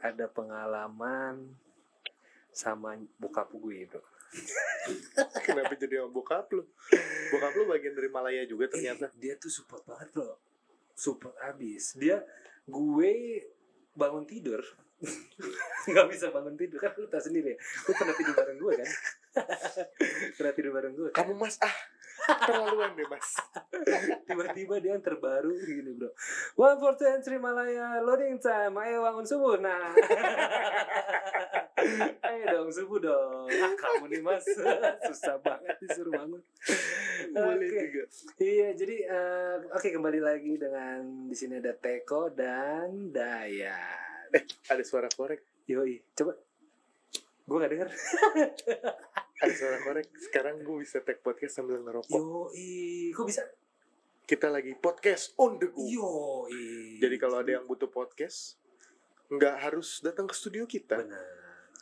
ada pengalaman sama bokap gue bro Kenapa jadi sama bokap lu? Bokap lu bagian dari Malaya juga ternyata. Eh, dia tuh support banget bro. Support abis. Dia gue bangun tidur. Nggak bisa bangun tidur kan lu tau sendiri. Ya lu pernah tidur bareng gue kan? Pernah tidur bareng gue. Kan? Kamu mas ah terlaluan deh mas. tiba-tiba dia yang terbaru gini bro one for two and three Malaya loading time ayo bangun subuh nah ayo dong subuh dong ah, kamu nih mas susah banget disuruh bangun Boleh Oke. juga. Iya, jadi eh, oke kembali lagi dengan di sini ada Teko dan Dayan. Ada suara korek. Yoi, coba. Gue gak denger. Ada suara korek. Sekarang gue bisa take podcast sambil ngerokok. Yoi, kok bisa? Kita lagi podcast on the go. Yoi. Jadi kalau ada yang butuh podcast, nggak harus datang ke studio kita. benar,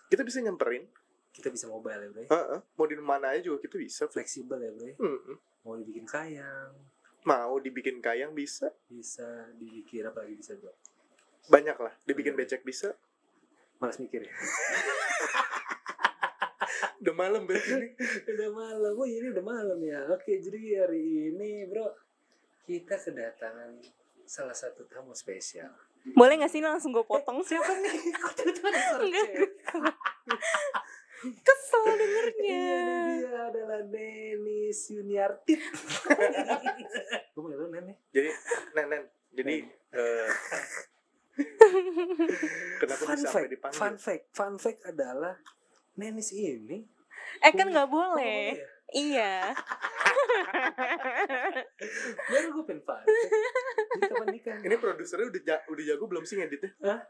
Kita bisa nyamperin. kita bisa mobile ya bro. ya. Heeh. Mau di mana aja juga kita bisa. Fleksibel ya bro. ya. Mm-mm. Mau dibikin kayang, Mau dibikin kayang bisa. bisa dibikin apa lagi bisa bro. Banyak lah. Dibikin Bener. becek bisa. Malas mikir ya. Udah malam berarti ini. udah malam. Oh ini udah malam ya. Oke, jadi hari ini bro kita kedatangan salah satu tamu spesial. Boleh gak sih ini langsung gue potong? Siapa nih? Kok tiba-tiba? Kesel Iya, dengernya. dan dia adalah Denis Yuniartit. Gue mau lu Nen nih. Jadi, nen, nen. Jadi, eh, kenapa Fun bisa fact, sampai dipanggil? fun fact, fun fact adalah Nenis ini Eh kan gak boleh. ya? Iya. Baru gue pengen fun kapan nikah? Ini produsernya udah ja- udah jago belum sih ngeditnya? Hah?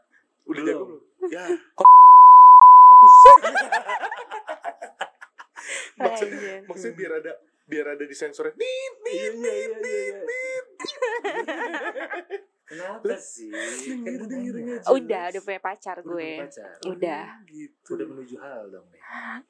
Udah Belum. jago belum? Ya, Fokus. maksudnya, Anjir. maksudnya biar ada biar ada di sensornya. Nit, Iya, nit, iya, iya, nit, iya, nit, iya. nit. Kenapa sih? Kan Denger, udah denger, denger. Udah, udah punya pacar Udah gue. punya pacar. Udah. Gitu. Udah menuju hal dong nih.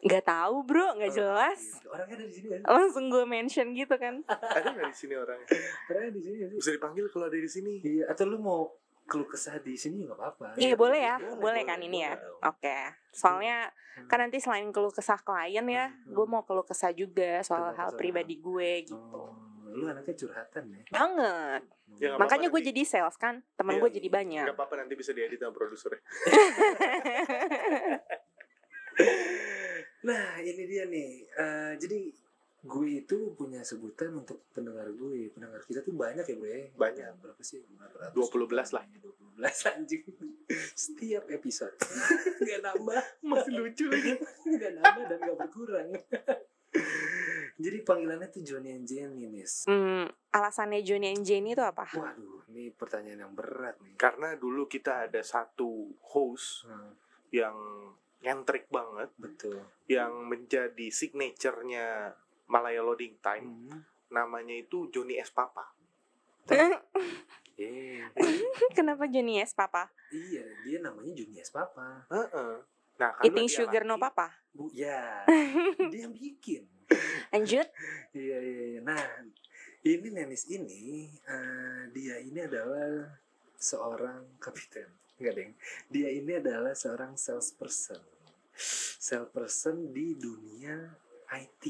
Gak tahu bro, gak Oh, jelas. gitu. Orangnya ada di sini kan? Langsung gue mention gitu kan. Ada nggak di sini orangnya? Orangnya di sini? Bisa dipanggil kalau ada di sini. Iya, atau lu mau keluh kesah di sini juga nggak apa-apa. Iya boleh ya, Boleh, boleh kan boleh, ini ya. boleh dong. Oke. Soalnya Hmm. kan nanti selain keluh kesah klien ya, Hmm. gue mau keluh kesah juga soal Tentang hal kesalahan. pribadi gue gitu. Oh, lu anaknya curhatan ya? Banget. Ya, nggak Makanya gue jadi sales kan, teman Iya. gue jadi banyak. Gak apa-apa nanti bisa diedit sama produsernya. Nah, ini dia nih. Eh, jadi gue itu punya sebutan untuk pendengar gue. Pendengar kita tuh banyak ya, Bre. Banyak. Berapa sih? Ratus? 20 belas lah. 20 belas anjing. Setiap episode. gak nambah. Masih lucu lagi. gak nambah dan gak berkurang. jadi panggilannya tuh Johnny and Jenny nih. Hmm, alasannya Johnny and Jenny itu apa? Waduh, ini pertanyaan yang berat nih. Karena dulu kita ada satu host Hmm, yang nyentrik banget, betul. yang menjadi signaturenya Malaya Loading Time. Hmm. Namanya itu Johnny S. Papa. Eh, Kenapa Johnny S papa? iya, dia namanya Johnny S. Papa. Heeh. Nah, karena Eating sugar no papa. Bu, ya. dia yang bikin. Lanjut. Iya, iya, iya. Nah, ini Nenis ini, eh, dia ini adalah seorang kapiten. Enggak, Deng. Dia ini adalah seorang salesperson. Salesperson di dunia IT.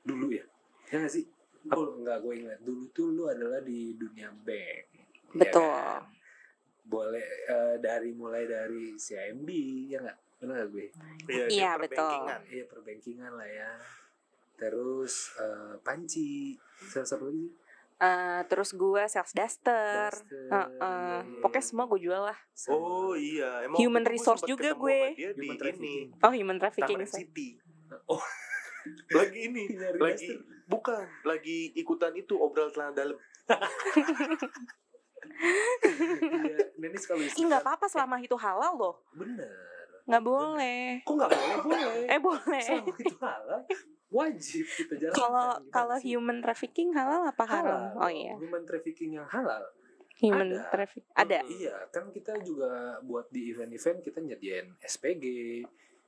Dulu ya? Ya nggak sih? Oh, enggak, gue ingat. Dulu tuh lu adalah di dunia bank. ya Betul. kan? Boleh eh, dari mulai dari CIMB, ya nggak? Benar nggak gue? Iya, dia Iya, betul. perbankingan. Iya perbankingan lah ya. Terus eh, panci, salah satu lagi. Eh, terus gue sales duster. Duster. Heeh. Iya. Pokoknya semua gue jual lah. Sama Oh iya, emang Human resource juga gue. Dia di Human ini trafficking. Oh human trafficking. Taman sorry. City. Oh. lagi ini, lagi duster. bukan, lagi ikutan itu obral celana dalam. Iya, kalau Ih nggak apa-apa selama itu halal loh. Bener. Nggak boleh. Kok nggak boleh? Boleh. Eh boleh. Selama itu halal, wajib kita jalankan. Kalau kalau human trafficking halal apa haram? Halal. Oh iya. Human trafficking yang halal. Human Ada. traffic ada. Iya, kan kita juga buat di event-event kita nyediain SPG,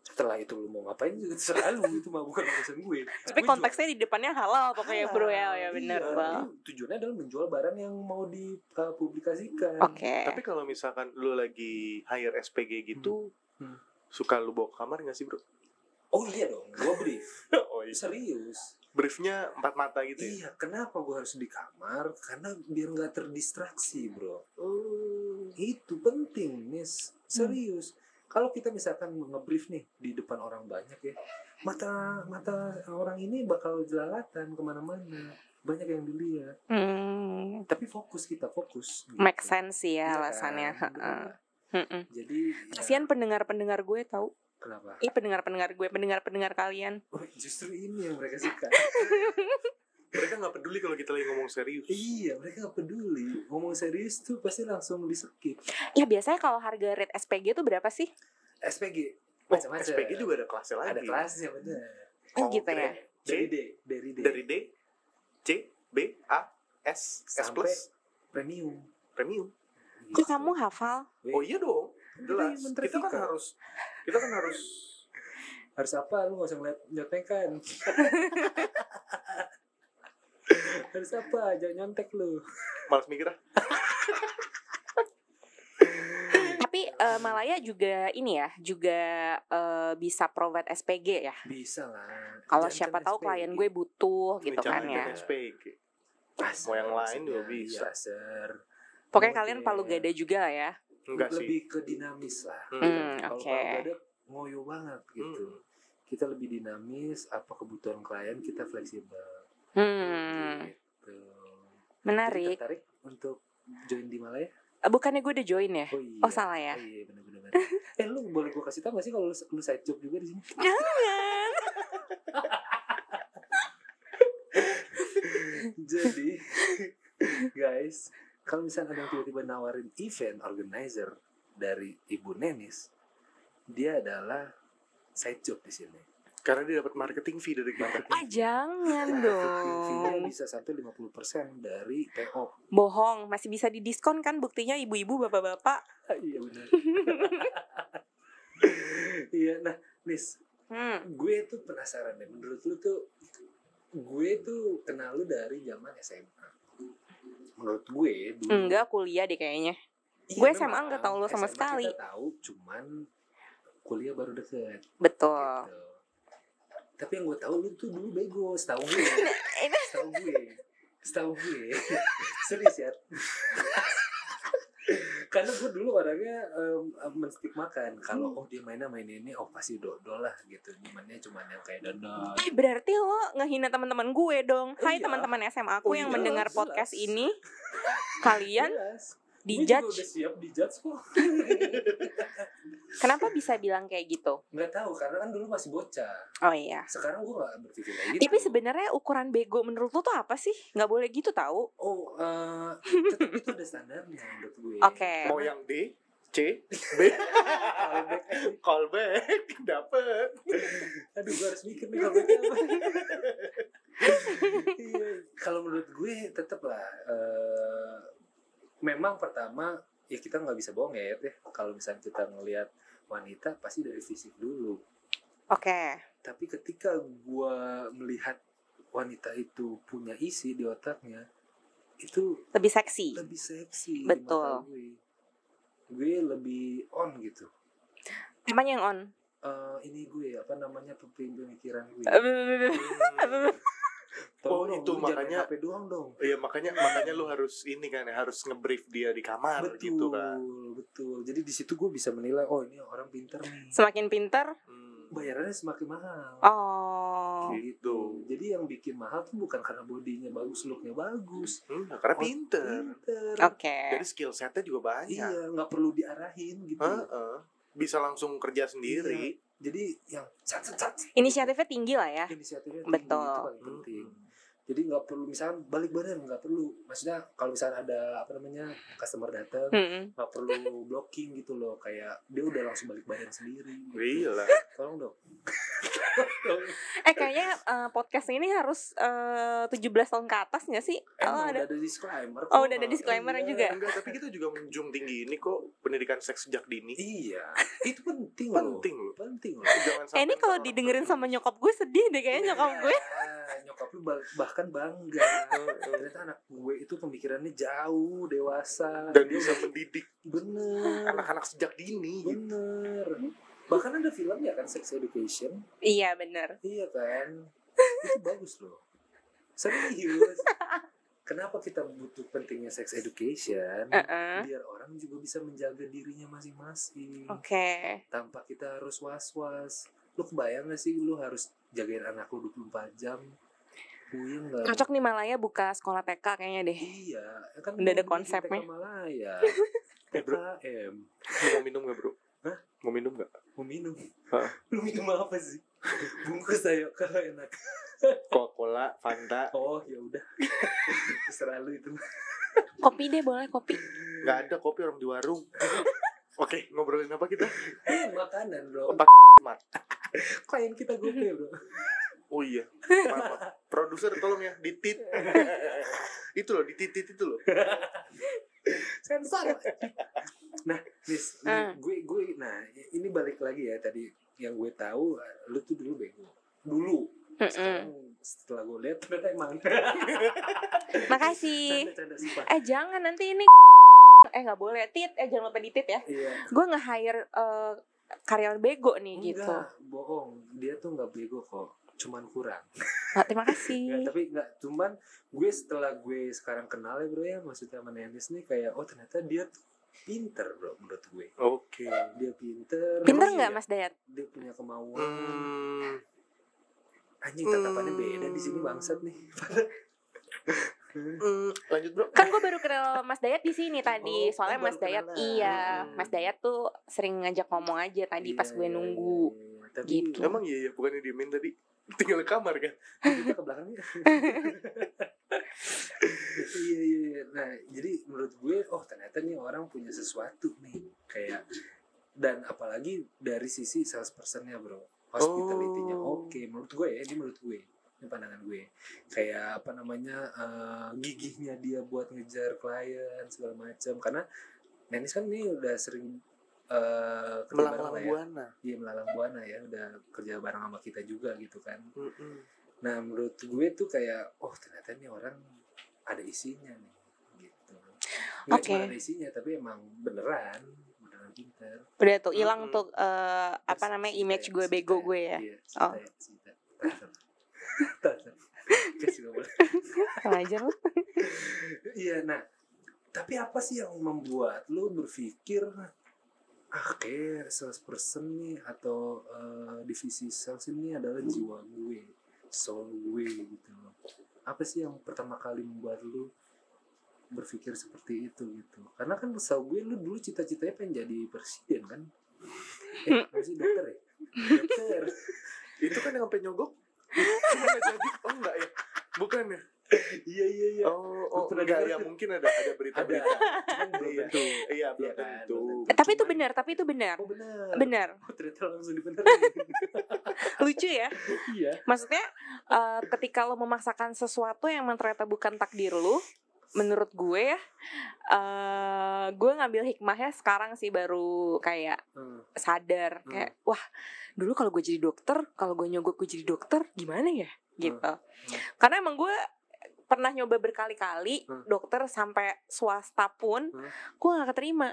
setelah itu lu mau ngapain juga terserah lu itu mah bukan urusan gue Tapi Gue konteksnya di depannya halal pokoknya bro ya, ya Halal, bener iya. tujuannya adalah menjual barang yang mau dipublikasikan Oke. Tapi kalau misalkan lu lagi hire SPG gitu, Hmm. Suka lu bawa ke kamar gak sih bro? oh iya dong gue brief oh iya. serius Briefnya empat mata gitu ya? iya kenapa gue harus di kamar karena biar nggak terdistraksi bro Oh. itu penting nis serius kalau kita misalkan ngebrief nih di depan orang banyak ya mata mata orang ini bakal jelalatan ke mana-mana banyak yang dilihat Hmm, tapi fokus kita fokus gitu. make sense sih ya kan? alasannya. Nggak? Mm-mm. jadi ya, Kasihan pendengar-pendengar gue tahu. kenapa Ih pendengar-pendengar gue, pendengar-pendengar kalian. oh, justru ini yang mereka suka Mereka nggak peduli kalau kita lagi ngomong serius. iya mereka nggak peduli ngomong serius tuh pasti langsung di skip Ya biasanya kalau harga rate SPG itu berapa sih? SPG Oh, macam-macam SPG juga ada kelasnya lagi. ada kelasnya bener Oh, gitu ya. C, dari D dari D dari D, C, B, A, S, S plus, premium premium. Kok kamu hafal? Oh iya dong, jelas. Kita kan harus, kita kan harus harus apa lu gak usah ngeliat nyontekan harus apa jangan nyontek lu malas mikir ah. Tapi eh, Malaya juga ini ya, juga eh, bisa provide SPG ya. bisa lah Kalau siapa tahu SPG. klien gue butuh gitu Jangan kan ya. SPG. Mau yang lain juga maksudnya, bisa. iya, ser. Pokoknya kalian palu gada juga lah ya. Enggak sih. lebih ke dinamis lah Hmm. Hmm, kalau oke. palu gada ngoyo banget gitu Hmm. kita lebih dinamis apa kebutuhan klien kita fleksibel Hmm, gitu Jadi menarik. tertarik untuk join di Malaya Eh, Bukannya gue udah join ya? oh iya Oh, salah ya? oh, iya benar benar benar. eh lu boleh gue kasih tau gak sih kalau lu, lu side job juga di sini Jangan. Jadi guys, kalau misalnya ada yang tiba-tiba nawarin event organizer dari Ibu Nenis, dia adalah side job di sini. Karena dia dapat marketing fee dari marketing. Ah jangan Marketing fee-nya dong. bisa sampai 50% dari PO. Bohong, masih bisa didiskon kan buktinya ibu-ibu bapak-bapak. iya benar. iya, nah, Nis, Hmm. gue tuh penasaran deh. Menurut lu tuh, gue tuh kenal lu dari zaman SMA. Menurut gue dulu Enggak kuliah deh kayaknya. Iya, Gue SMA memang. nggak tahu lu sama SMA sekali. Kita tahu, cuman kuliah baru deket. Betul. Gitu. Tapi yang gue tahu lu tuh dulu bego, setahu gue. Setahu gue. Setahu gue. Serius ya. Karena gue dulu orangnya um, menstigmakan kalau oh dia mainnya main ini oh pasti dodol lah gitu. Mainnya cuma yang kayak dodol. Eh berarti lo ngehina teman-teman gue dong. Oh, Hai iya. teman-teman SMA aku Oh, yang iya, mendengar jelas. podcast ini. Kalian Jelas. Gue juga dijudge. udah siap dijudge kok. Kenapa bisa bilang kayak gitu? Nggak tahu karena kan dulu masih bocah. Oh iya. Sekarang gue gak berpikir kayak gitu. Tapi sebenarnya ukuran bego menurut lo tuh apa sih? Nggak boleh gitu tahu. Oh, eh tetap itu ada standarnya menurut gue. Oke. Mau yang D, C, B, Callback callback, dapet. Aduh, gue harus mikir nih. Iya, kalau menurut gue tetap lah. eh, memang pertama ya kita nggak bisa bohong ya, ya. Kalau misalnya kita ngelihat wanita pasti dari fisik dulu. Oke. Tapi ketika gue melihat wanita itu punya isi di otaknya, itu Lebih seksi. lebih seksi Betul. gue. Gue lebih on gitu. Emang yang on. Eh, ini gue apa namanya pemikiran gue. Hmm. Tolong Oh, dong, itu makanya- HP doang dong. Iya makanya makanya lu harus ini kan ya harus ngebrief dia di kamar betul, gitu kan. betul. Jadi di situ gue bisa menilai, oh ini orang pinter nih. Semakin pinter. Hmm. Bayarannya semakin mahal. Oh. Gitu. Jadi yang bikin mahal tuh bukan karena bodinya bagus, looknya bagus. Hmm, karena Oh, pinter. Pinter. Oke. Jadi skill setnya juga banyak. Iya, nggak perlu diarahin gitu. Heeh. Bisa langsung kerja sendiri. Jadi yang cat cat cat. Inisiatifnya tinggi lah ya. Inisiatifnya Betul. tinggi, itu paling penting. Jadi nggak perlu misalnya balik badan nggak perlu. Maksudnya kalau misalnya ada apa namanya customer datang nggak perlu blocking gitu loh kayak dia udah langsung balik badan sendiri. Gila. Tolong dong. Eh kayaknya eh, podcast ini harus eh, 17 tahun ke atas nggak sih? Oh, Emang ada. udah ada disclaimer Oh, udah ada disclaimer Iya. juga. Enggak, tapi kita juga menjunjung tinggi ini kok pendidikan seks sejak dini. Iya, itu penting loh. Penting loh. Penting loh. Jangan Eh ini kalau didengerin sama nyokap gue sedih deh kayaknya nyokap gue. Iya, nyokap lu bah- bahkan bangga. Ternyata anak gue itu pemikirannya jauh, dewasa. dan Dia bisa mendidik bener. anak-anak sejak dini. gitu. Bahkan ada film ya kan Sex Education. Iya bener. Iya kan. itu bagus loh. Serius. Kenapa kita butuh pentingnya sex education? Heeh. Biar orang juga bisa menjaga dirinya masing-masing. Oke. Tanpa kita harus was-was. Lu kebayang gak sih lu harus jagain anak lu 24 jam? Puyeng gak? Cocok nih Malaya buka sekolah TK kayaknya deh. Iya, kan Udah ada konsepnya. TK Malaya. Eh. Lu mau minum gak bro? Hah? Mau minum gak? Mau minum? Lu minum apa sih? Bungkus ayo kalau enak. Coca-Cola, Fanta. Oh, ya udah. Terserah lu itu. Kopi deh boleh kopi. Gak ada kopi orang di warung. Oke, ngobrolin apa kita? Ini makanan, Bro. Otak mat. Klien kita gope, Bro. Oh iya. Maaf. Produser tolong ya, ditit. itu loh, dititit itu loh. Sensor. Nah, Miss, ini Ah. gue gue nah, ini balik lagi ya tadi yang gue tahu lu tuh dulu bego. Dulu. Sekarang setelah gue lihat ternyata emang. Makasih. Canda-canda sumpah. Eh jangan nanti ini eh nggak boleh tit eh jangan lupa ditit ya. Iya. Gue nge hire karyawan bego nih gitu. Enggak, bohong. Dia tuh nggak bego kok. Cuman kurang. Nah, terima kasih. Enggak, tapi enggak cuman gue setelah gue sekarang kenal ya bro ya maksudnya sama Nenis nih kayak oh ternyata dia tuh pinter bro menurut gue Oke. dia pinter Pinter nggak iya, Mas Dayat? dia punya kemauan Hmm, anjing tatapannya beda di sini bangsat nih hmm, lanjut bro. Kan gue baru kenal Mas Dayat di sini tadi. Oh, Soalnya oh, Mas Dayat kenalan. iya, Hmm. Mas Dayat tuh sering ngajak ngomong aja tadi pas Iya, gue iya, nunggu. iya, iya. tapi Gitu. Emang iya ya, bukannya diemin tadi. Tinggal kamar kan? kita ke belakangnya iya iya iya. nah jadi menurut gue oh ternyata nih orang punya sesuatu nih. Kayak dan apalagi dari sisi salespersonnya bro. Hospitality-nya. Oh. oke menurut gue ya ini menurut gue. Ini pandangan gue. Kayak apa namanya eh, gigihnya dia buat ngejar klien segala macam. Karena Nenis kan ini udah sering eh Melang-melang lah ya. buana. Iya melalang buana ya udah kerja bareng sama kita juga gitu kan Mm-mm. Nah menurut gue tuh kayak oh ternyata nih orang ada isinya nih gitu. Nggak Oke. cuma ada isinya tapi emang beneran beneran pinter. Udah tuh hilang Mm-mm. tuh eh, apa namanya image ya, gue bego gue ya. Iya, Oh. Aja lu. Iya nah tapi apa sih yang membuat lu berpikir ah kayak salesperson nih atau eh, divisi sales ini adalah jiwa gue soul gue gitu loh. Apa sih yang pertama kali membuat lu berpikir seperti itu gitu? Karena kan setahu gue lu dulu cita-citanya pengen jadi presiden kan? Eh apa sih dokter ya? Dokter. Itu kan yang sampai nyogok. Oh enggak ya? Bukan ya? Iya iya iya Oh, oh enggak ya mungkin ada ada ada berita-berita. cuman belum Iya. tentu Iya, belum Iya kan, tentu. belum Eh, tapi itu benar, tapi itu benar. oh benar Benar. oh ternyata langsung dibenerin Lucu ya. iya Maksudnya eh, ketika lo memaksakan sesuatu yang ternyata bukan takdir lu, menurut gue ya, eh gue ngambil hikmahnya sekarang sih baru kayak Hmm. sadar Hmm. kayak wah dulu kalau gue jadi dokter, kalau gue nyogok gue jadi dokter gimana ya gitu. Karena emang gue pernah nyoba berkali-kali Hmm. dokter sampai swasta pun Hmm. gue gak keterima.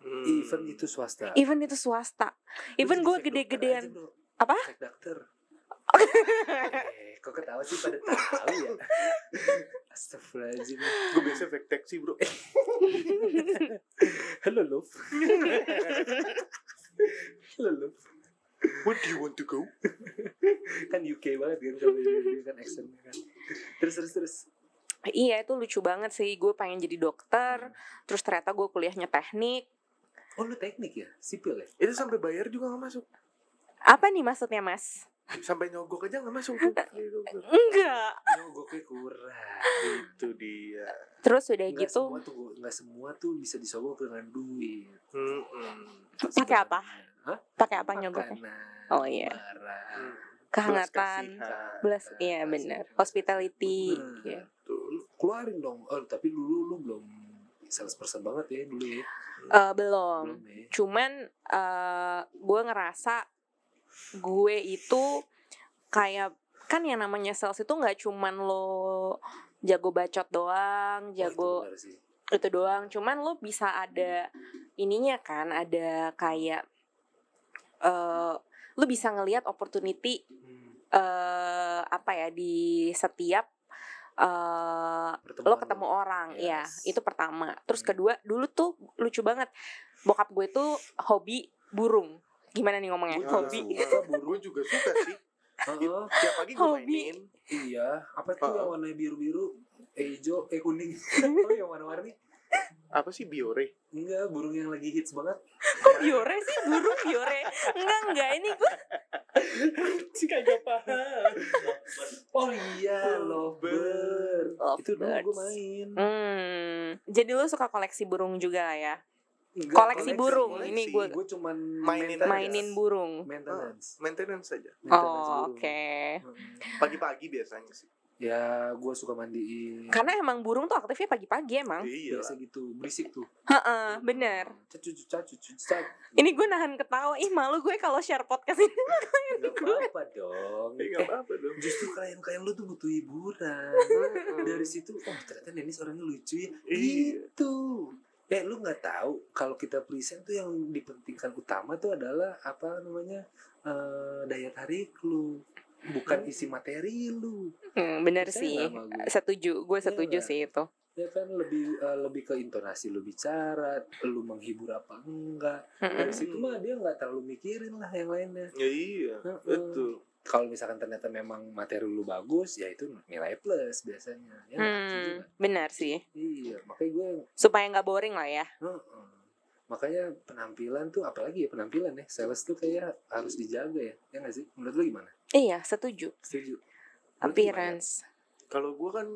Hmm. even itu swasta Even itu swasta. Even gue gede-gedean. Apa? fake dokter eh kok ketawa sih pada tahu ya Astagfirullahaladzim Gue biasa fake taxi, Bro. Halo Love Halo Love Where do you want to go? Kan UK banget kan kalau dia, kan accentnya kan Terus terus terus Iya itu lucu banget sih gue pengen jadi dokter Terus ternyata gue kuliahnya teknik Oh lu teknik ya? Sipil ya? Itu sampai bayar juga gak masuk. Apa nih maksudnya mas? Sampai nyogok aja gak masuk tuh. Enggak Nyogoknya kurang Itu dia. Terus udah Nggak gitu semua tuh Nggak semua tuh bisa disogok dengan duit Hmm. Pakai apa? Hah? pakai apa nyogoknya? Oh iya. marah Hmm. Kehangatan. Belas, iya benar. Hospitality. Nah. Iya. Betul. keluarin dong oh tapi dulu lu belum salesperson banget ya dulu ya Eh, belum. belum ya Cuman eh gue ngerasa gue itu kayak kan yang namanya sales itu nggak cuman lo jago bacot doang, Oh, itu jago benar sih. itu doang. Cuman lo bisa ada ininya kan, ada kayak eh lo bisa ngelihat opportunity eh apa ya di setiap eh pertemuan lo ketemu orang ya Yes. itu pertama terus Hmm. kedua dulu tuh lucu banget bokap gue tuh hobi burung gimana nih ngomongnya juga hobi. Gue juga suka sih. Heeh. Tiap pagi gue Hobi. mainin. iya apa tuh yang warna biru biru eh hijau eh kuning oh yang warna warni Apa sih biore? enggak burung yang lagi hits banget kok biore sih burung biore enggak enggak ini gue Si kagak paham. oh iya lovebird itu dulu gue main hmm jadi lu suka koleksi burung juga lah ya Enggak, koleksi burung. koleksi. Ini gua- gue cuman Mainin mainin burung maintenance, Maintenance saja. Oh oke Heeh. Pagi-pagi biasanya sih. Ya gue suka mandiin. Karena emang burung tuh aktifnya pagi-pagi emang. Iya. biasa gitu berisik tuh. Heeh, bener. Cucu cucu cucu cucu ini gue nahan ketawa. Ih malu gue kalau share podcast ini. Nggak apa-apa dong. Eh, nggak apa-apa dong. justru klien-klien lu tuh butuh hiburan. Dari situ oh ternyata Dennis orangnya lucu ya. Iya. gitu. Eh lu nggak tahu kalau kita present tuh yang dipentingkan utama tuh adalah apa namanya eh, daya tarik lu bukan isi materi lu Hmm, bener Percaya sih setuju gue setuju nggak? sih itu ya kan lebih eh, lebih ke intonasi lu bicara lu menghibur apa enggak dari Mm-mm. situ mah dia nggak terlalu mikirin lah yang lainnya Ya iya. Heeh. Betul. kalau misalkan ternyata memang materi lu bagus ya itu nilai plus biasanya ya? Setuju Hmm, benar sih iya makanya gue supaya nggak boring lah ya Heeh. Makanya penampilan tuh apalagi ya penampilan ya sales tuh kayak harus dijaga ya. Ya nggak sih? Menurut lu gimana? Iya setuju. Setuju. Menurut appearance. Kalau gue kan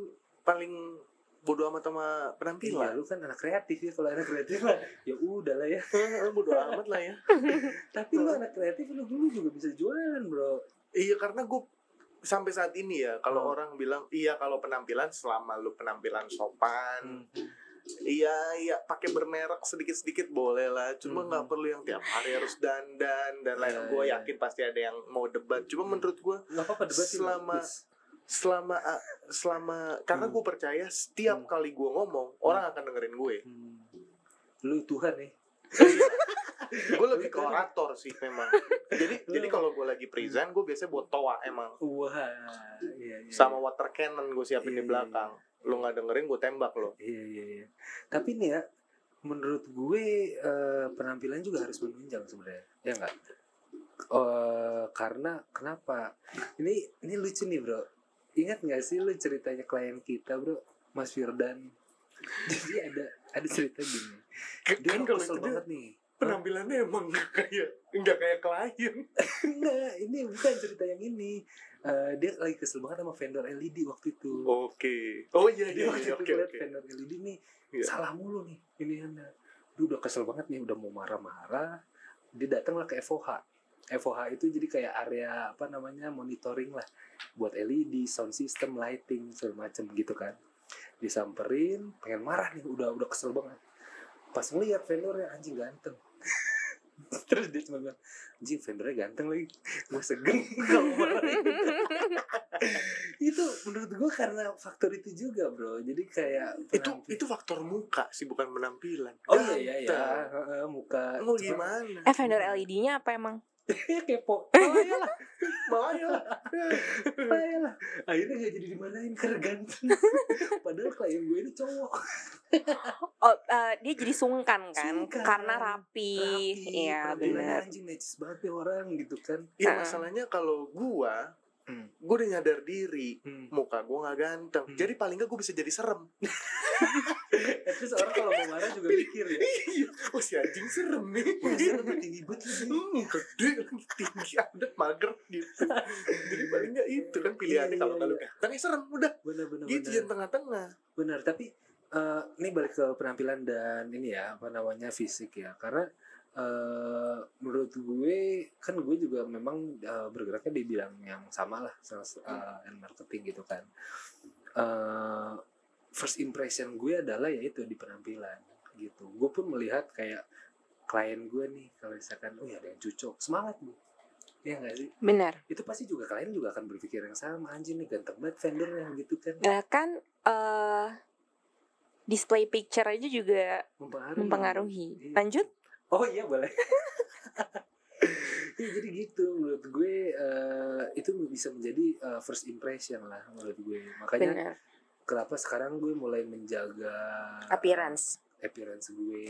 paling bodo amat sama Iya, penampilan. lu kan anak kreatif ya. Kalau anak kreatif mah ya udah lah ya. Bodo amat lah ya. tapi lu anak kreatif lu dulu juga bisa jualan bro. Iya karena gue sampai saat ini ya kalau Hmm. orang bilang iya kalau penampilan selama lu penampilan sopan iya iya pakai bermerek sedikit sedikit boleh lah. Cuma Hmm. nggak perlu yang tiap hari harus dandan dan lain Iya, gue iya. yakin pasti ada yang mau debat. Cuma menurut gue Selama- selama ah, selama karena Hmm. gue percaya setiap Hmm. kali gue ngomong orang akan dengerin gue. Hmm. lu Tuhan nih. Gue lebih ke orator sih memang. Jadi jadi kalau gue lagi present gue biasanya buat toa emang. Wah iya, iya, sama water cannon gue siapin Iya, di iya, lu nggak dengerin gue tembak lo Iya iya iya. Tapi nih ya, menurut gue eh, penampilan juga harus menunjang sebenarnya, ya enggak? Eh karena kenapa? Ini ini lucu nih bro. Ingat nggak sih lu ceritanya klien kita bro, Mas Firdan? Jadi ada ada cerita gini. Dia Kan tuh kalau kesel dia- banget nih. penampilannya emang nggak kayak nggak kayak klien Enggak, ini bukan cerita yang ini. Eh, dia lagi kesel banget sama vendor LED waktu itu. oke. Oh iya Dia iya waktu iya itu oke vendor LED nih Iya. salah mulu nih ini anda Duh, udah kesel banget nih udah mau marah-marah dia datanglah ke FOH FOH itu jadi kayak area apa namanya monitoring lah buat LED sound system lighting segala macem gitu kan. Disamperin pengen marah nih udah udah kesel banget. Pas ngeliat vendornya anjing ganteng terus dia cuma bilang anjing vendornya ganteng lagi. Gue segen itu. Menurut gue karena faktor itu juga bro. Jadi kayak itu penampi- itu faktor muka sih bukan penampilan. Oh iya iya iya. Muka mau gimana? Eh vendor LED-nya apa emang kepo oh iyalah Bahaya. oh iyalah akhirnya gak jadi dimarahin karena ganteng padahal klien gue ini cowok oh eh, dia jadi sungkan kan Sungkan. karena rapi, Rapi, iya penampilannya benar anjing necis banget nih orang gitu kan ya Ah. masalahnya kalau gua Hmm. gua udah nyadar diri hmm. muka gua nggak ganteng Hmm. jadi paling nggak gua bisa jadi serem Terus orang kalau mau marah juga mikir ya. Iya. Oh si anjing serem nih. Wah, serem tinggi banget lagi. Hmm, gede. Tinggi ada mager gitu. Jadi paling nggak itu kan pilihannya Iya, kalau iya, kalau iya. ya serem udah. Bener bener gitu yang tengah-tengah. Benar tapi eh, ini balik ke penampilan dan ini ya apa namanya fisik ya. Karena eh, menurut gue kan gue juga memang eh, bergeraknya di bidang yang sama lah sales eh, and marketing gitu kan. Eh, first impression gue adalah yaitu di penampilan gitu. Gue pun melihat kayak klien gue nih kalau misalkan oh ya ada yang cocok semangat nih ya nggak sih? Benar. Itu pasti juga klien juga akan berpikir yang sama anjing nih ganteng banget vendornya gitu kan. Nah kan eh display picture aja juga mempengaruhi, mempengaruhi. Iya. lanjut. Oh iya boleh. Iya jadi gitu. Menurut gue eh, itu bisa menjadi eh, first impression lah menurut gue. Makanya benar kenapa sekarang gue mulai menjaga appearance appearance gue.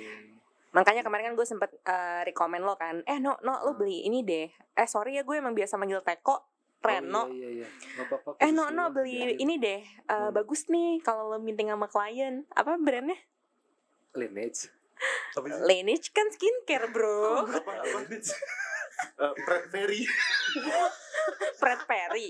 Makanya kemarin kan gue sempet eh, rekomen lo kan Eh no, no lo Hmm. beli ini deh Eh sorry ya gue emang biasa manggil Teko Reno Oh, iya iya iya. Nggak apa-apa. Eh no, no beli biarin. ini deh eh, Hmm. Bagus nih kalau lo meeting sama klien Apa brandnya? Lineage. Apa sih? Laneige kan skincare bro apa apa Lineage. Eh, Fred Perry Fred Perry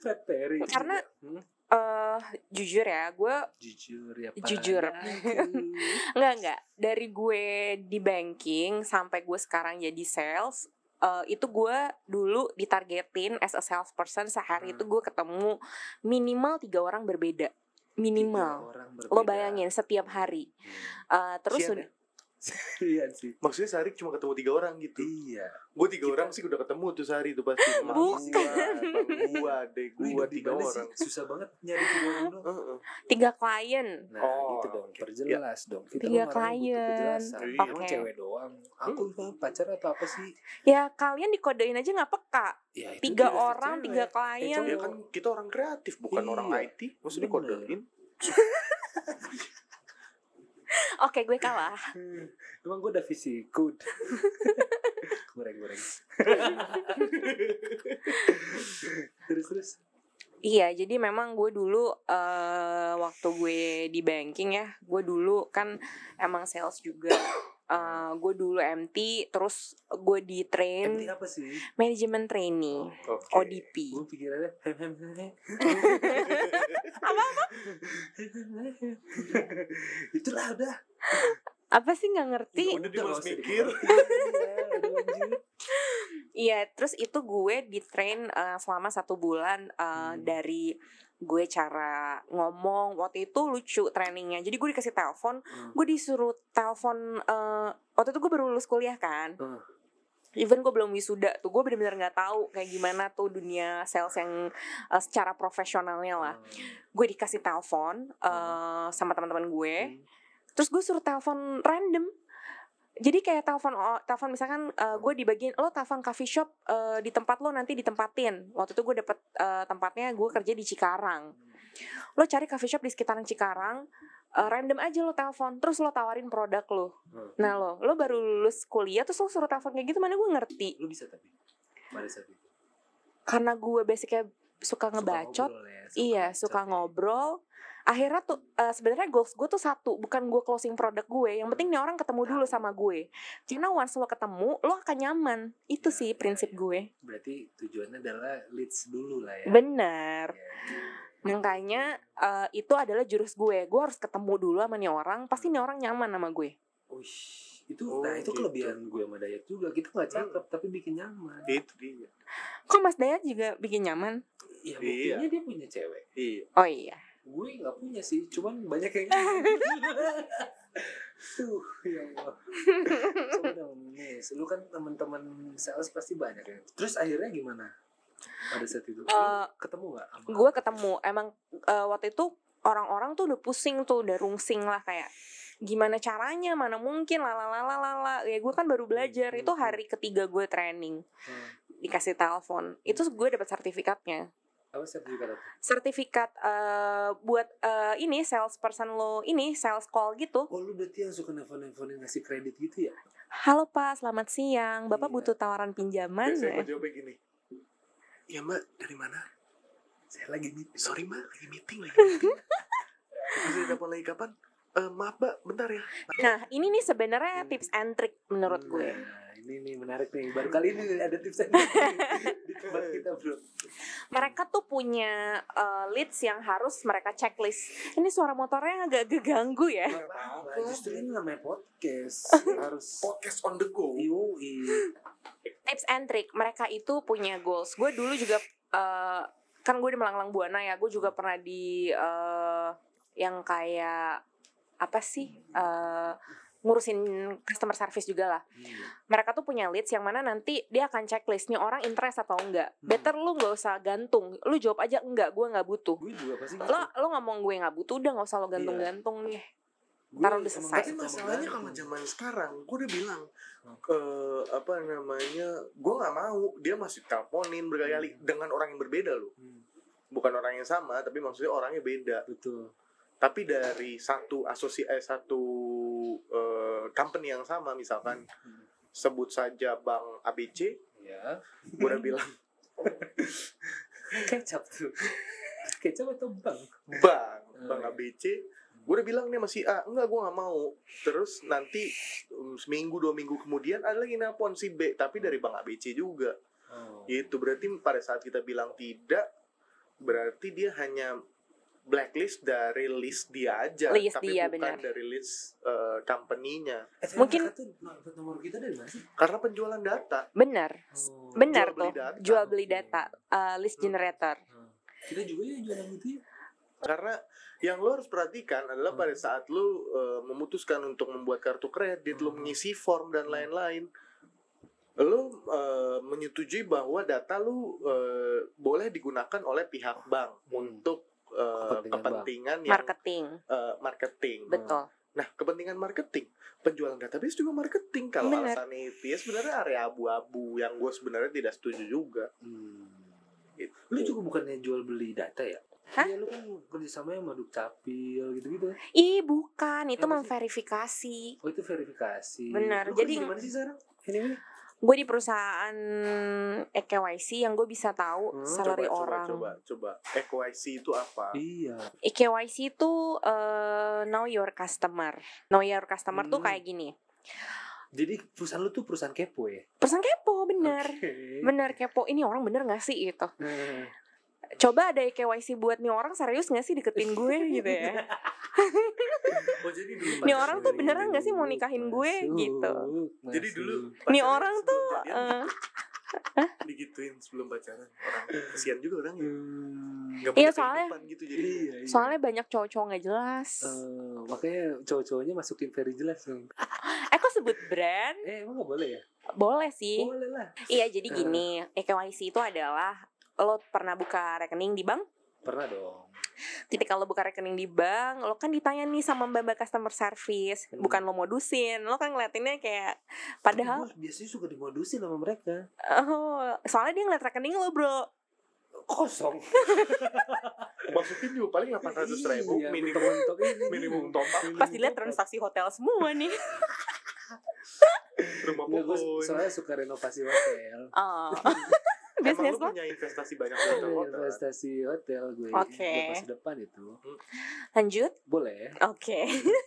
Fred Perry. Karena Hmm? Eh jujur ya gue jujur ya Jujur. padaku. Enggak enggak Dari gue di banking Sampai gue sekarang jadi sales eh, Itu gue dulu ditargetin As a salesperson Sehari Hmm. itu gue ketemu Minimal tiga orang berbeda Tiga Minimal orang Lo berbeda. bayangin setiap hari Hmm. Eh, Terus Sian Iya sih. maksudnya sehari cuma ketemu tiga orang gitu Iya. gue tiga Kita- orang sih udah ketemu tuh sehari itu pasti Bukan. gua hidup di tiga orang sih? Susah banget nyari tiga orang doang. Heeh. tiga klien Nah Oh, gitu dong, oke. perjelas dong. Kita Tiga butuh klien. penjelasan. Iya. Emang cewek doang. Aku mah pacar atau apa sih? Ya kalian dikodein aja nggak peka Ya, itu Tiga dia orang, cewek. tiga klien ya kan kita orang kreatif bukan Iya. orang IT maksudnya Bener. kodein Oke gue kalah Hmm, Emang gue udah visi good. Goreng-goreng. terus terus. Iya, jadi memang gue dulu eh waktu gue di banking ya, gue dulu kan emang sales juga. Eh gue dulu MT, terus gue di MT train apa sih? manajemen trainee, Oke. ODP. Gue pikirannya hem. Apa Itulah udah. Apa sih nggak ngerti? Udah dia usah mikir. Iya. Iya, terus itu gue di train eh, selama satu bulan eh, Hmm. dari gue cara ngomong waktu itu lucu trainingnya. Jadi gue dikasih telepon, Hmm. gue disuruh telepon eh, waktu itu gue baru lulus kuliah kan. Hmm. Even gue belum wisuda tuh, gue bener-bener nggak tahu kayak gimana tuh dunia sales yang eh, secara profesionalnya lah. Gue dikasih telepon eh, sama teman-teman gue, Hmm. terus gue suruh telepon random jadi kayak telepon oh, telepon misalkan uh, gue dibagiin lo telepon coffee shop uh, di tempat lo nanti ditempatin. Waktu itu gue dapet uh, tempatnya gue kerja di Cikarang. Lo cari coffee shop di sekitaran Cikarang uh, random aja lo telepon terus lo tawarin produk lo. Hmm. nah lo lo baru lulus kuliah terus lo suruh telepon kayak gitu mana gue ngerti. Lu bisa tapi? Pada saat itu. karena gue basicnya suka ngebacot. ngobrol ya, iya bacot suka ya. ngobrol akhirnya tuh eh, sebenarnya goals gue tuh satu bukan gue closing produk gue yang penting nih orang ketemu dulu sama gue karena once lo ketemu lo akan nyaman itu Ya, sih ya, prinsip ya. gue Berarti tujuannya adalah leads dulu lah ya. benar Ya, makanya eh, itu adalah jurus gue gue harus ketemu dulu sama nih orang pasti nih orang nyaman sama gue Wih, itu Oh, nah itu gitu. kelebihan gue sama Dayat juga. Kita nggak cakep tapi bikin nyaman. itu dia kok Mas Dayat juga bikin nyaman Iya, Iya. buktinya dia punya cewek. iya oh iya Gue nggak punya sih, cuman banyak yang Tuh, ya Allah. Coba dong, Nis. Lu kan teman-teman sales pasti banyak ya. Terus akhirnya gimana? Pada saat itu, Lu Eh, ketemu nggak? gue ketemu emang eh, waktu itu orang-orang tuh udah pusing tuh udah rungsing lah kayak gimana caranya mana mungkin lala ya gue kan baru belajar Hmm, itu hmm, hari ketiga gue training Hmm. dikasih telepon itu gue dapat sertifikatnya Apa sertifikat apa? sertifikat eh, buat eh, ini salesperson lo ini sales call gitu Oh lu berarti yang suka nelfon-nelfonin ngasih kredit gitu ya? halo pak selamat siang bapak Iya. butuh tawaran pinjaman biasanya ya? gue jawabnya gini ya mbak dari mana Saya lagi meeting. sorry mbak lagi meeting lagi meeting bisa telepon lagi kapan Eh, maaf mbak bentar ya nah ini nih sebenarnya Hmm. tips and trick menurut gue Nah, ini nih menarik nih. Baru kali ini ada tips di tempat kita, Bro. mereka tuh punya eh, leads yang harus mereka checklist. Ini suara motornya agak ganggu ya. Apa-apa, justru ini namanya podcast harus podcast on the go yoi Tips and trick, mereka itu punya goals. Gue dulu juga eh, kan gue di Melanglang Buana ya, gue juga pernah di eh, yang kayak apa sih eh, ngurusin customer service juga lah. Mereka tuh punya leads yang mana nanti dia akan checklist nih orang interest atau enggak. Better lu nggak usah gantung, lu jawab aja enggak, gue nggak butuh. gue juga pasti Lo lo ngomong gue nggak butuh, udah nggak usah lo gantung-gantung nih. taruh udah selesai. tapi masalahnya kalau zaman sekarang gue udah bilang ke apa namanya gue nggak mau. Dia masih teleponin berkali-kali dengan orang yang berbeda loh. Bukan orang yang sama tapi maksudnya orangnya beda. Betul tapi dari satu asosiasi eh, satu eh, company yang sama misalkan sebut saja bank ABC ya gue udah bilang. Kecap tuh. Kecap atau bang bank Hmm. bank ABC gue udah bilang nih masih A enggak gue nggak mau. Terus nanti um, seminggu dua minggu kemudian ada lagi nelpon si B tapi dari bank ABC juga. Oh. gitu berarti pada saat kita bilang tidak berarti dia hanya blacklist dari list dia aja List tapi dia, bukan benar. dari list uh, company-nya Eh, Mungkin- mereka tuh dapat nomor kita dari mana sih karena penjualan data Bener, Oh. bener jual beli tuh. data. Jual beli data, uh, list Hmm. generator. Hmm. kita juga ya jualan gitu ya karena yang lo harus perhatikan adalah Hmm. pada saat lo uh, memutuskan untuk membuat kartu kredit, lo Hmm. mengisi form dan lain-lain, lo uh, menyetujui bahwa data lo uh, boleh digunakan oleh pihak bank Hmm. untuk uh, Kepentingan kepentingan yang Marketing, uh, marketing. betul. Nah, kepentingan marketing, penjualan database juga marketing. Kalau Bener. alasannya itu ya sebenarnya area abu-abu yang gue sebenarnya tidak setuju juga. hmm. Gitu. lu juga bukannya jual beli data ya Hah? Iya lu kan kerjasama sama Dukcapil gitu-gitu Ih, bukan, itu sih? memverifikasi. Oh itu verifikasi Benar, jadi- kerja di mana sih sekarang? Ini Gue di perusahaan EKYC yang gue bisa tahu Hmm, salary coba, orang. Coba, coba, coba. EKYC itu apa? Iya EKYC itu uh, know your customer. Know your customer tuh Hmm. kayak gini. Jadi perusahaan lu tuh perusahaan kepo ya? Perusahaan kepo, bener. Oke. Bener kepo. Ini orang bener gak sih gitu. Nah, Coba ada EKYC buat nih orang serius gak sih deketin gue gitu ya. Oh, jadi dulu Nih orang tuh beneran gak sih mau nikahin gue Masuk, gitu. Jadi dulu Nih orang tuh jadian eh, digituin sebelum pacaran. Orang kesian juga orang ya. Hmm. Gak Iya, soalnya- kehidupan gitu jadi. Iya, iya. soalnya banyak cowok-cowok gak jelas. Eh, makanya cowok-cowoknya masukin very jelas dong. Eh kok sebut brand? Eh emang gak boleh ya? Boleh sih. Boleh lah. Iya jadi gini, EKYC itu adalah lo pernah buka rekening di bank? Pernah dong. Ketika lo buka rekening di bank, lo kan ditanya nih sama mbak-mbak customer service, Hmm. bukan lo modusin, lo kan ngeliatinnya kayak Tapi padahal gua biasanya suka dimodusin sama mereka. oh, soalnya dia ngeliat rekening lo bro. Kosong. Masukin juga paling 800 ribu Iya, minimum. ini. minimum top up. Pas dilihat transaksi hotel semua nih. Rumah pohon. soalnya suka renovasi hotel. Oh. Bisnis lo? punya investasi banyak di hotel-hotel? Investasi hotel gue Oke. buat masa depan itu. Lanjut. Boleh. Oke.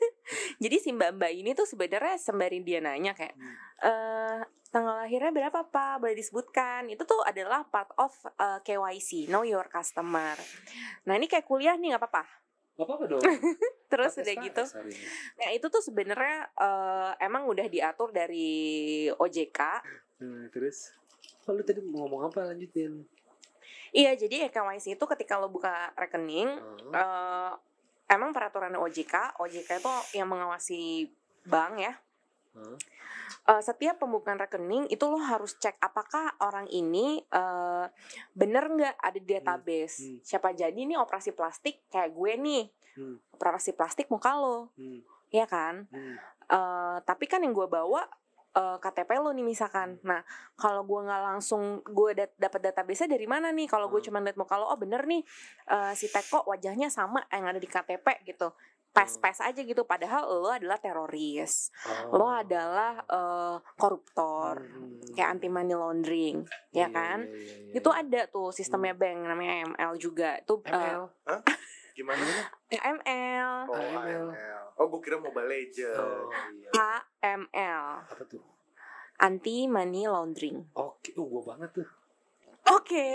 Jadi si mbak-mbak ini tuh sebenarnya sembari dia nanya kayak Hmm. eh tanggal lahirnya berapa pak boleh disebutkan itu tuh adalah part of eh, KYC know your customer nah ini kayak kuliah nih nggak apa-apa Gak apa-apa dong. terus udah SKS gitu hari ini. nah itu tuh sebenarnya eh, emang udah diatur dari OJK Nah, terus. Oh, lu tadi mau ngomong apa lanjutin? iya jadi KYC itu ketika lo buka rekening Oh. eh, emang peraturan OJK OJK itu yang mengawasi bank ya. Eh, setiap pembukaan rekening itu lo harus cek apakah orang ini eh, bener nggak ada di database. hmm. Siapa jadi nih operasi plastik kayak gue nih, Hmm. operasi plastik muka lo, Hmm. ya kan? Hmm. Eh, tapi kan yang gue bawa eh, KTP lo nih misalkan. Nah kalau gue nggak langsung gue dat dapat database dari mana nih? Kalau gue Hmm. cuma lihat muka lo, oh bener nih eh, si Teko wajahnya sama yang ada di KTP gitu. Tes-tes aja gitu. Padahal lo adalah teroris Oh. lo adalah eh, koruptor Hmm. kayak anti money laundering ya Iya, kan iya, iya, iya, itu iya. ada tuh sistemnya bank namanya AML juga itu ML. Gimana? AML Oh, AML. AML. Oh, gue kira Mobile Legends. Oh, iya. AML Apa tuh? anti money laundering Oke, oh gua banget tuh. Oke.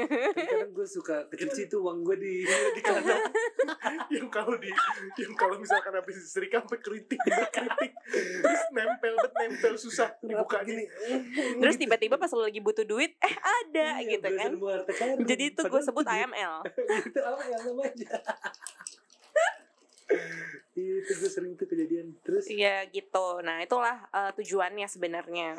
Kadang gue suka kecuci tuh uang gue di di kantong. yang kalau di yang kalau misalkan habis setrika sampai keriting keriting terus nempel bet nempel susah dibuka gini? Terus tiba-tiba pas lo lagi butuh duit, eh ada Iya, gitu kan. Jadi itu gue sebut duit. AML. itu apa yang namanya itu gue sering tuh kejadian terus Iya gitu. Nah itulah eh, tujuannya sebenarnya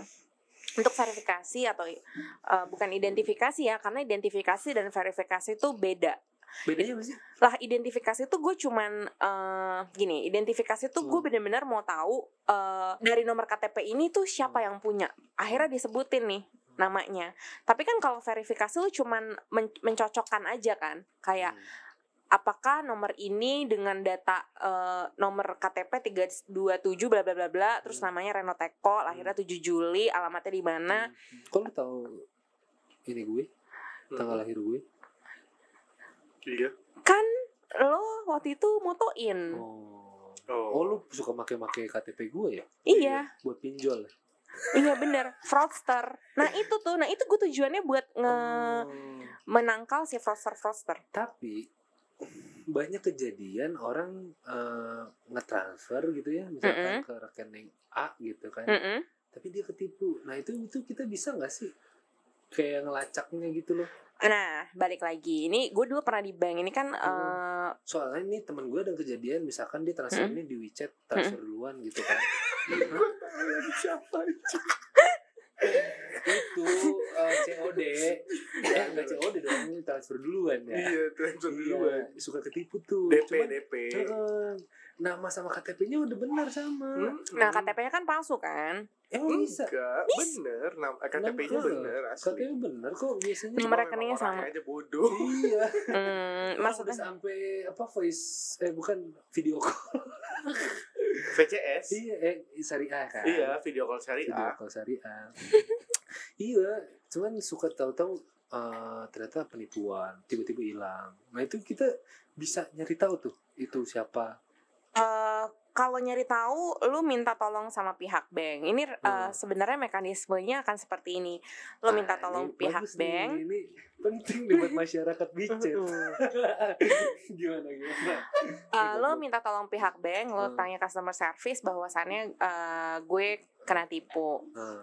untuk verifikasi atau eh, bukan identifikasi ya, karena identifikasi dan verifikasi itu beda. bedanya apa sih Lah identifikasi tuh gue cuman eh, gini, identifikasi tuh gue Hmm. bener-bener mau tahu eh, dari nomor KTP ini tuh siapa Hmm. yang punya. Akhirnya disebutin nih namanya. Tapi kan kalau verifikasi lu cuman men- mencocokkan aja kan, kayak apakah nomor ini dengan data eh, nomor KTP 327 bla bla bla bla terus Hmm. namanya Reno Teko lahirnya 7 Juli alamatnya di mana? Hmm. kok lu tahu ini gue? Hmm. tanggal lahir gue? Iya. Kan lo waktu itu motoin. Oh. Oh, oh lu suka make-make KTP gue ya? Iya. Buat pinjol. Ya? iya bener. Fraudster. Nah itu tuh. Nah itu gue tujuannya buat nge Oh. menangkal si fraudster fraudster tapi banyak kejadian orang eh, ngetransfer gitu ya misalkan ke rekening A gitu kan. Mm-mm. tapi dia ketipu. Nah itu itu kita bisa nggak sih? Kayak ngelacaknya gitu loh. Nah balik lagi. Ini gue dulu pernah di bank. Ini kan Hmm. eh, soalnya ini teman gue ada kejadian misalkan dia transfer ini di WeChat transfer duluan gitu kan. Siapa itu itu eh, COD ya nggak COD dong transfer duluan ya. Iya transfer Iya, duluan. suka ketipu tuh DP Cuman, DP heeh, nama sama KTP-nya udah benar sama. Hmm, nah hmm. KTP-nya kan palsu kan? Emang bisa? Enggak, bener. Nam KTP-nya Nama- bener asli. KTP bener kok biasanya. Nomor rekeningnya sama. aja bodoh. iya. Hmm, maksudnya? udah sampai apa voice eh bukan video call. VCS. iya eh syariah kan? Iya, video call video syariah. call syariah iya cuman suka tahu-tahu eh, ternyata penipuan tiba-tiba hilang. Nah itu kita bisa nyari tahu tuh itu siapa. Eh kalau nyari tahu lu minta tolong sama pihak bank. Ini eh, Hmm. sebenarnya mekanismenya akan seperti ini. Lu minta tolong pihak bagus nih, bank. ini penting nih buat masyarakat bicet. Gimana gimana? Eh, lo minta tolong pihak bank lo Hmm. tanya customer service bahwasannya eh, gue kena tipu. Nah,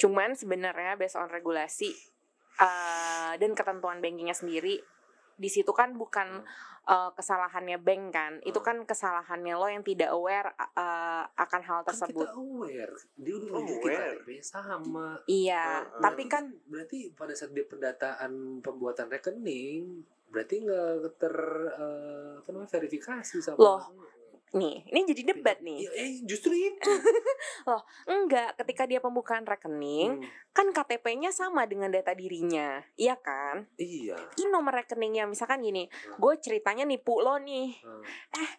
cuman sebenarnya based on regulasi eh, dan ketentuan bankingnya sendiri di situ kan bukan eh, kesalahannya bank kan itu Hmm. kan kesalahannya lo yang tidak aware eh, akan hal kan tersebut kita aware dia udah Oh, aware. KTP-nya sama iya Heeh. tapi kan berarti pada saat dia pendataan pembuatan rekening berarti nggak ter eh, apa namanya verifikasi sama Loh, nih ini jadi debat nih. Iya, eh justru itu. Enggak ketika dia pembukaan rekening Hmm, kan KTP-nya sama dengan data dirinya iya kan? Iya. Ini nomor rekeningnya misalkan gini Hmm. gue ceritanya nipu lo nih. Hmm, Eh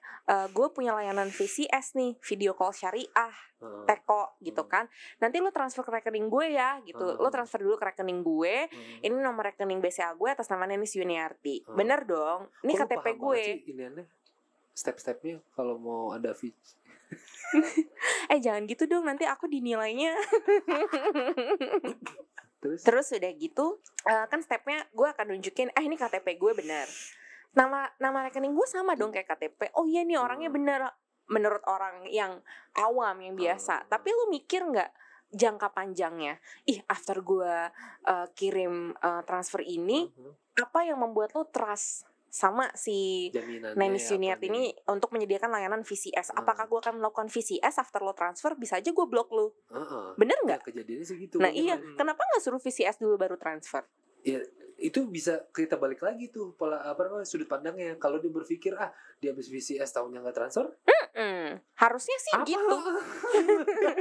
gue punya layanan VCS nih video call syariah hmm, teko gitu Hmm. kan. Nanti lo transfer ke rekening gue ya gitu. Hmm. lo transfer dulu ke rekening gue. Hmm. ini nomor rekening BCA gue atas nama Nenis Yuniarti. Hmm. bener dong ini KTP gue step-stepnya kalau mau ada fit eh jangan gitu dong nanti aku dinilainya. Terus? Terus udah gitu eh, kan stepnya gue akan nunjukin eh ini KTP gue bener nama nama rekening gue sama dong kayak KTP oh iya nih orangnya Hmm. bener menurut orang yang awam yang biasa. Hmm. tapi lu mikir nggak jangka panjangnya? Ih after gue eh, kirim eh, transfer ini Mhm. apa yang membuat lu trust sama si Nenis Yuniarti nih? ini untuk menyediakan layanan VCS. Hmm. Apakah gue akan melakukan VCS after lo transfer? Bisa aja gue blok lu. Heeh. Bener Ya, nggak? kejadiannya sih gitu Nah iya, kenapa nggak suruh VCS dulu baru transfer? ya itu bisa kita balik lagi tuh pola apa namanya sudut pandangnya kalau dia berpikir ah dia habis VCS tahunnya nggak transfer Hmm, harusnya sih apa? gitu.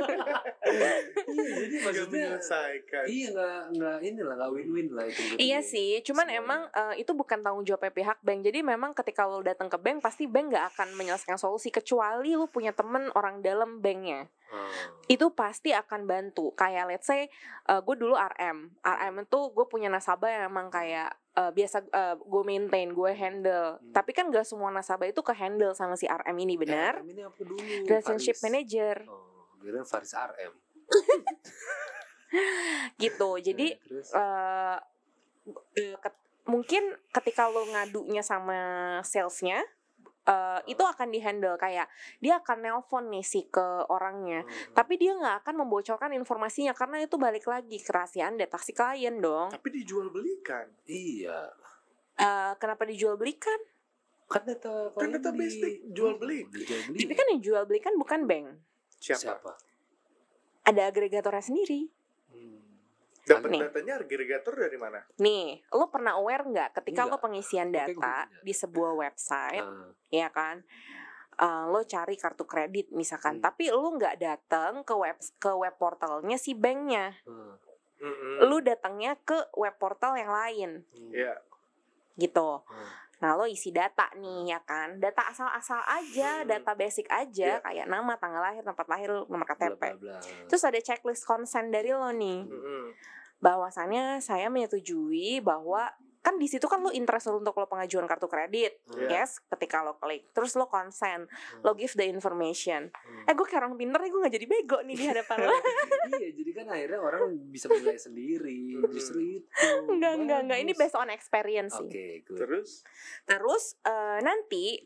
iya jadi Nggak maksudnya menyelesaikan. iya nggak nggak inilah nggak win win lah itu Iya sih, cuman Semuanya. emang eh, itu bukan tanggung jawab pihak bank. Jadi memang ketika lo datang ke bank, pasti bank nggak akan menyelesaikan solusi kecuali lo punya temen orang dalam banknya. Ah. Itu pasti akan bantu. Kayak let's say, gue dulu RM. RM itu gue punya nasabah yang emang kayak eh, biasa gue maintain, gue handle. Hmm. Tapi kan gak semua nasabah itu ke handle sama si RM ini, benar? RM ini apa dulu Relationship Faris. manager, oh kira Faris RM gitu. Jadi terus eh eh, ket- mungkin ketika lo ngadunya sama salesnya eh, itu akan dihandle kayak dia akan nelpon nih si ke orangnya Hmm. tapi dia nggak akan membocorkan informasinya karena itu balik lagi kerahasiaan data si klien dong Tapi dijual belikan. Iya. Eh, kenapa dijual belikan Kan data Kan data di- basic, jual beli. Tapi kan yang jual belikan bukan bank Siapa? siapa? ada agregatornya sendiri. Dapat Nih. datanya agregator dari mana? nih lo pernah aware nggak ketika Enggak. lo pengisian data di sebuah website Ah, ya kan Eh, lo cari kartu kredit misalkan Hmm. tapi lo nggak datang ke web ke web portalnya si banknya Mm-mm. lu datangnya ke web portal yang lain hmm. Iya. gitu Ah, nah lo isi data nih ya kan data asal-asal aja Hmm. data basic aja Iya. kayak nama tanggal lahir tempat lahir nomor KTP terus ada checklist consent dari lo nih Mm-mm. Bahwasannya saya menyetujui bahwa kan di situ kan lo interest untuk lo pengajuan kartu kredit Iya. yes ketika lo klik terus lo consent Hmm. lo give the information Hmm. eh gue kayak orang pinter nih gue gak jadi bego nih di hadapan lo iya jadi kan akhirnya orang bisa menilai sendiri Hmm. justru itu enggak enggak enggak ini based on experience oke sih good Terus? terus eh, nanti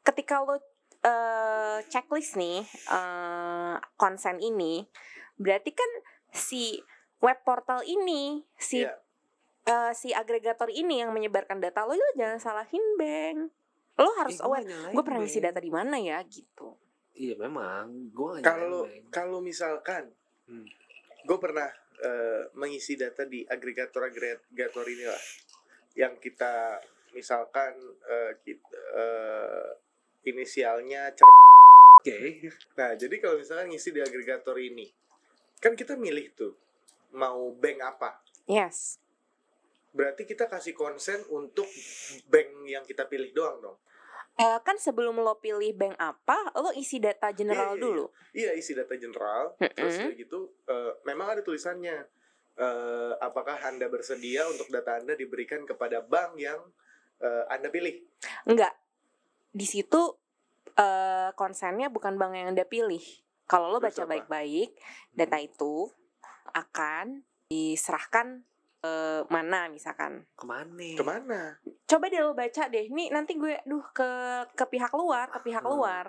ketika lo eh, checklist nih eh, consent ini berarti kan si web portal ini si Iya. eh, si agregator ini yang menyebarkan data lo lo jangan salahin bank lo harus Eh, gua aware gue pernah ngisi data di mana ya gitu. Iya memang. Gue Kalau kalau misalkan Hmm. gue pernah eh, mengisi data di agregator-agregator ini lah yang kita misalkan eh, kita, eh, inisialnya cer oke. Nah, jadi kalau misalkan ngisi di agregator ini, kan kita milih tuh mau bank apa. yes Berarti kita kasih konsen untuk bank yang kita pilih doang dong. Eh, kan sebelum lo pilih bank apa lo isi data Iya, general iya, dulu Iya, isi data general. Terus kayak gitu, eh, memang ada tulisannya. eh, apakah Anda bersedia untuk data Anda diberikan kepada bank yang eh, Anda pilih? Enggak. Di situ eh konsennya bukan bank yang Anda pilih. Kalau lo Terus baca baik-baik, data itu akan diserahkan ke mana misalkan. ke mana Ke mana? Coba deh lo baca deh. Nih nanti gue duh ke ke pihak luar, ke pihak Hmm. luar.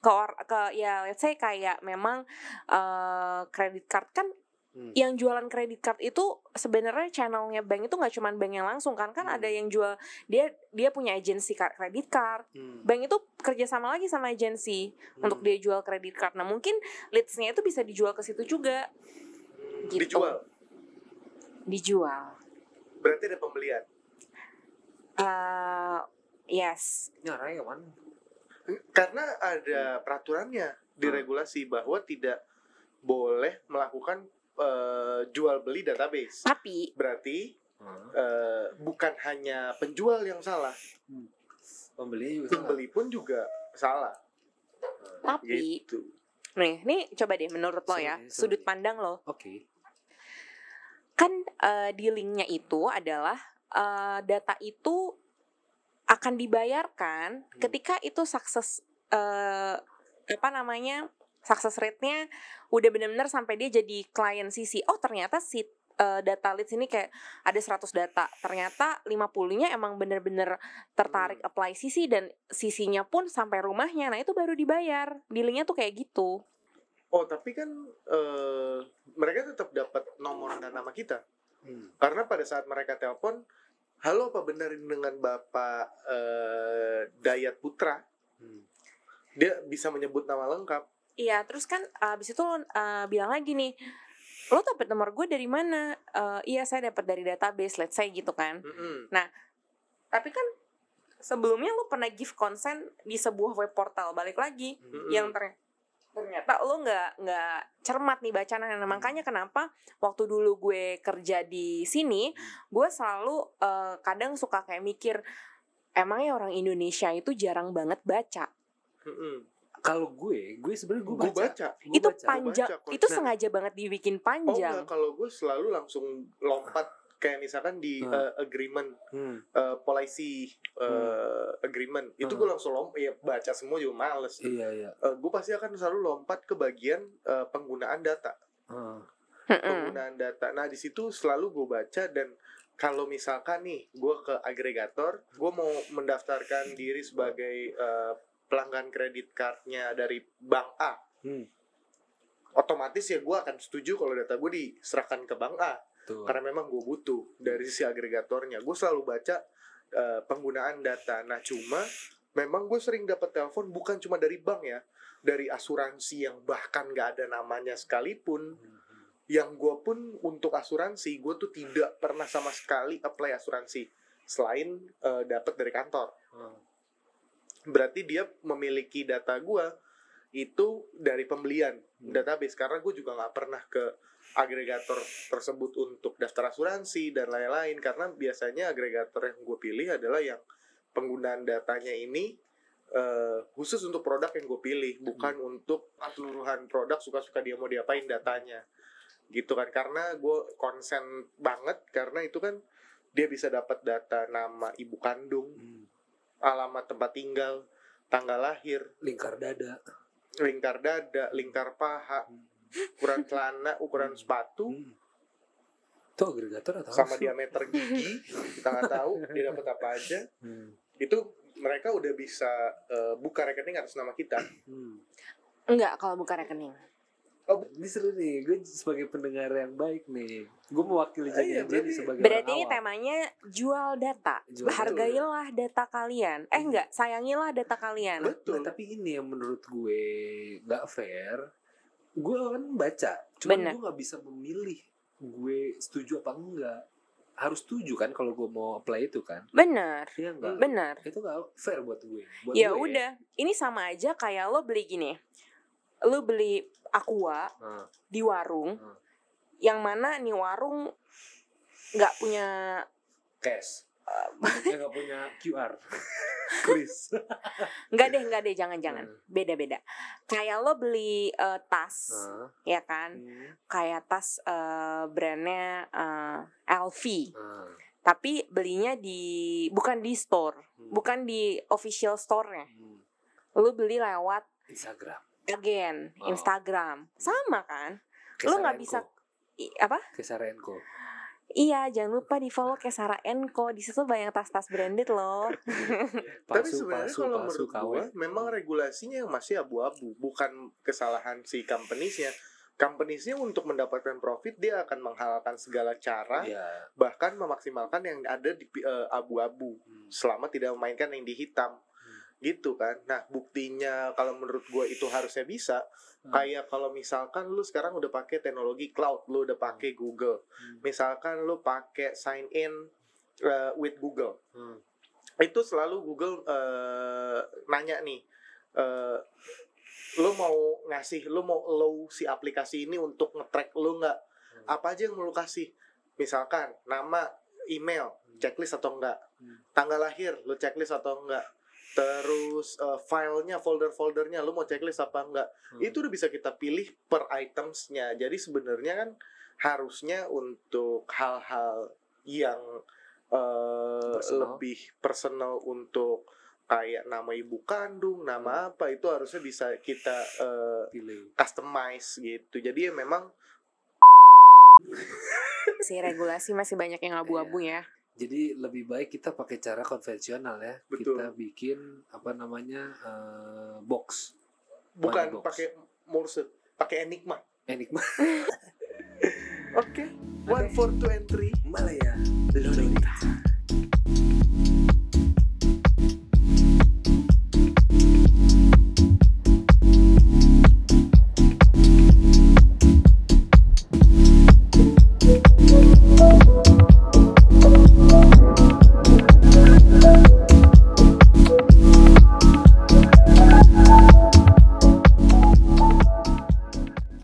Ke or, ke ya let's say kayak memang eh kredit card kan Hmm. yang jualan kredit card itu sebenarnya channelnya bank itu nggak cuma bank yang langsung kan kan Hmm. ada yang jual dia dia punya agensi kredit card Hmm. bank itu kerjasama lagi sama agensi Hmm. untuk dia jual kredit card. Nah mungkin leadsnya itu bisa dijual ke situ juga, Gitu. Dijual. dijual. Berarti ada pembelian. eh yes, ini orangnya yang mana Karena ada peraturannya di Hmm. regulasi bahwa tidak boleh melakukan eh, jual beli database. tapi Berarti Hmm. eh, bukan hanya penjual yang salah, juga salah. pembeli pun juga salah. tapi Gitu. Nih nih coba deh menurut lo Sorry, ya sorry. sudut pandang lo oke kan eh, di linknya itu adalah eh, data itu akan dibayarkan Hmm. ketika itu sukses eh, apa namanya success rate-nya udah benar-benar sampai dia jadi klien sisi oh ternyata si eh, data leads ini kayak ada 100 data ternyata 50-nya emang bener-bener tertarik apply sisi dan sisinya pun sampai rumahnya nah itu baru dibayar dealingnya tuh kayak gitu Oh tapi kan eh, mereka tetap dapat nomor dan nama kita Hmm. karena pada saat mereka telepon, halo apa benar ini dengan bapak eh, Dayat Putra? Hmm. Dia bisa menyebut nama lengkap. Iya, terus kan abis itu lo uh, bilang lagi nih, lo dapet nomor gue dari mana? Eh, iya, saya dapat dari database, let's say gitu kan. Mm-mm. Tapi kan sebelumnya lo pernah give consent di sebuah web portal, balik lagi Mm-mm. yang ter- ternyata lo nggak nggak cermat nih bacaan nah, makanya kenapa waktu dulu gue kerja di sini gue selalu eh, kadang suka kayak mikir emangnya orang Indonesia itu jarang banget baca Mm-mm. Kalau gue gue sebenarnya gue Gue baca, baca. Gua itu baca. panjang baca itu Nah. sengaja banget dibikin Oh panjang enggak, kalau gue selalu langsung lompat kayak misalkan di Hmm. eh, agreement, Hmm. eh, policy eh, agreement, itu gue Hmm. langsung lompat, ya baca semua juga males. iya iya gue pasti akan selalu lompat ke bagian eh, penggunaan data. Ah. Mm-mm. penggunaan data. Nah di situ selalu gue baca dan kalau misalkan nih gue ke agregator gue mau mendaftarkan diri sebagai eh, pelanggan kredit cardnya dari bank A. Hmm. otomatis ya gue akan setuju kalau data gue diserahkan ke bank A. Tuh. karena memang gue butuh dari sisi agregatornya. Gue selalu baca eh, penggunaan data. Nah cuma memang gue sering dapat telepon bukan cuma dari bank ya. Dari asuransi yang bahkan gak ada namanya sekalipun. Yang gue pun untuk asuransi gue tuh tidak pernah sama sekali apply asuransi. Selain eh, dapat dari kantor. Hmm. Berarti dia memiliki data gue itu dari pembelian Hmm. database. Karena gue juga nggak pernah ke agregator tersebut untuk daftar asuransi dan lain-lain. Karena biasanya agregator yang gue pilih adalah yang penggunaan datanya ini eh, khusus untuk produk yang gue pilih bukan untuk keseluruhan produk suka-suka dia mau diapain datanya. Gitu kan. Karena gue konsen banget karena itu kan dia bisa dapat data nama ibu kandung Hmm. Alamat tempat tinggal tanggal lahir Lingkar dada. lingkar dada lingkar paha ukuran celana ukuran sepatu Hmm. Itu agregator atau sama diameter gigi kita nggak tahu dia dapat apa aja Hmm. itu mereka udah bisa eh, buka rekening atas nama kita Hmm. Enggak kalau buka rekening. Oh, ini seru nih. Gue sebagai pendengar yang baik nih. Gue mewakili Ah, jadi iya, jadi berarti- sebagai Berarti ini temanya jual data. Jual. Hargailah data kalian. Eh enggak, sayangilah data kalian. betul Nah, tapi ini yang menurut gue nggak fair. Gue kan baca, cuma gue nggak bisa memilih gue setuju apa enggak. Harus setuju kan kalau gue mau apply itu kan? Bener, Iya enggak? bener. Itu nggak fair buat gue. Buat Ya gue udah, ini sama aja kayak lo beli gini. Lo beli aqua Nah, di warung, Hmm. yang mana nih warung nggak punya cash. Yang nggak punya QR. Kris. nggak deh nggak deh jangan-jangan Hmm. beda-beda kayak lo beli eh, tas Nah, ya kan hmm, kayak tas eh, brandnya eh, LV tapi belinya di bukan di store hmm, bukan di official store-nya hmm. lo beli lewat Instagram. Again Oh. Instagram. Sama kan? Lo nggak bisa i- apa? Kesarenko. iya jangan lupa di follow kayak Sarah Enco. Di situ banyak tas-tas branded loh. Tapi sebenarnya kalau menurut gue memang regulasinya yang masih abu-abu. Bukan kesalahan si companiesnya. Companiesnya untuk mendapatkan profit dia akan menghalalkan segala cara Iya. bahkan memaksimalkan yang ada di eh, abu-abu. Hmm. selama tidak memainkan yang di hitam gitu kan nah buktinya kalau menurut gue itu harusnya bisa Hmm. kayak kalau misalkan lu sekarang udah pakai teknologi cloud lu udah pakai Google Hmm. misalkan lu pakai sign in uh, with Google Hmm. itu selalu Google uh, nanya nih uh, lu mau ngasih lu mau allow si aplikasi ini untuk nge-track lu nggak Hmm. apa aja yang lu kasih misalkan nama email checklist atau enggak Hmm. tanggal lahir lu checklist atau enggak terus uh, filenya folder-foldernya lu mau checklist apa enggak Hmm. itu udah bisa kita pilih per itemsnya jadi sebenarnya kan harusnya untuk hal-hal yang uh, Personal. lebih personal untuk kayak nama ibu kandung nama apa itu harusnya bisa kita uh, pilih. customize gitu jadi ya memang si regulasi masih banyak yang abu-abu ya Jadi lebih baik kita pakai cara konvensional ya. Betul. Kita bikin apa namanya eh, box. bukan pakai morse pakai enigma Enigma oke one four two and three Malaya Lolita.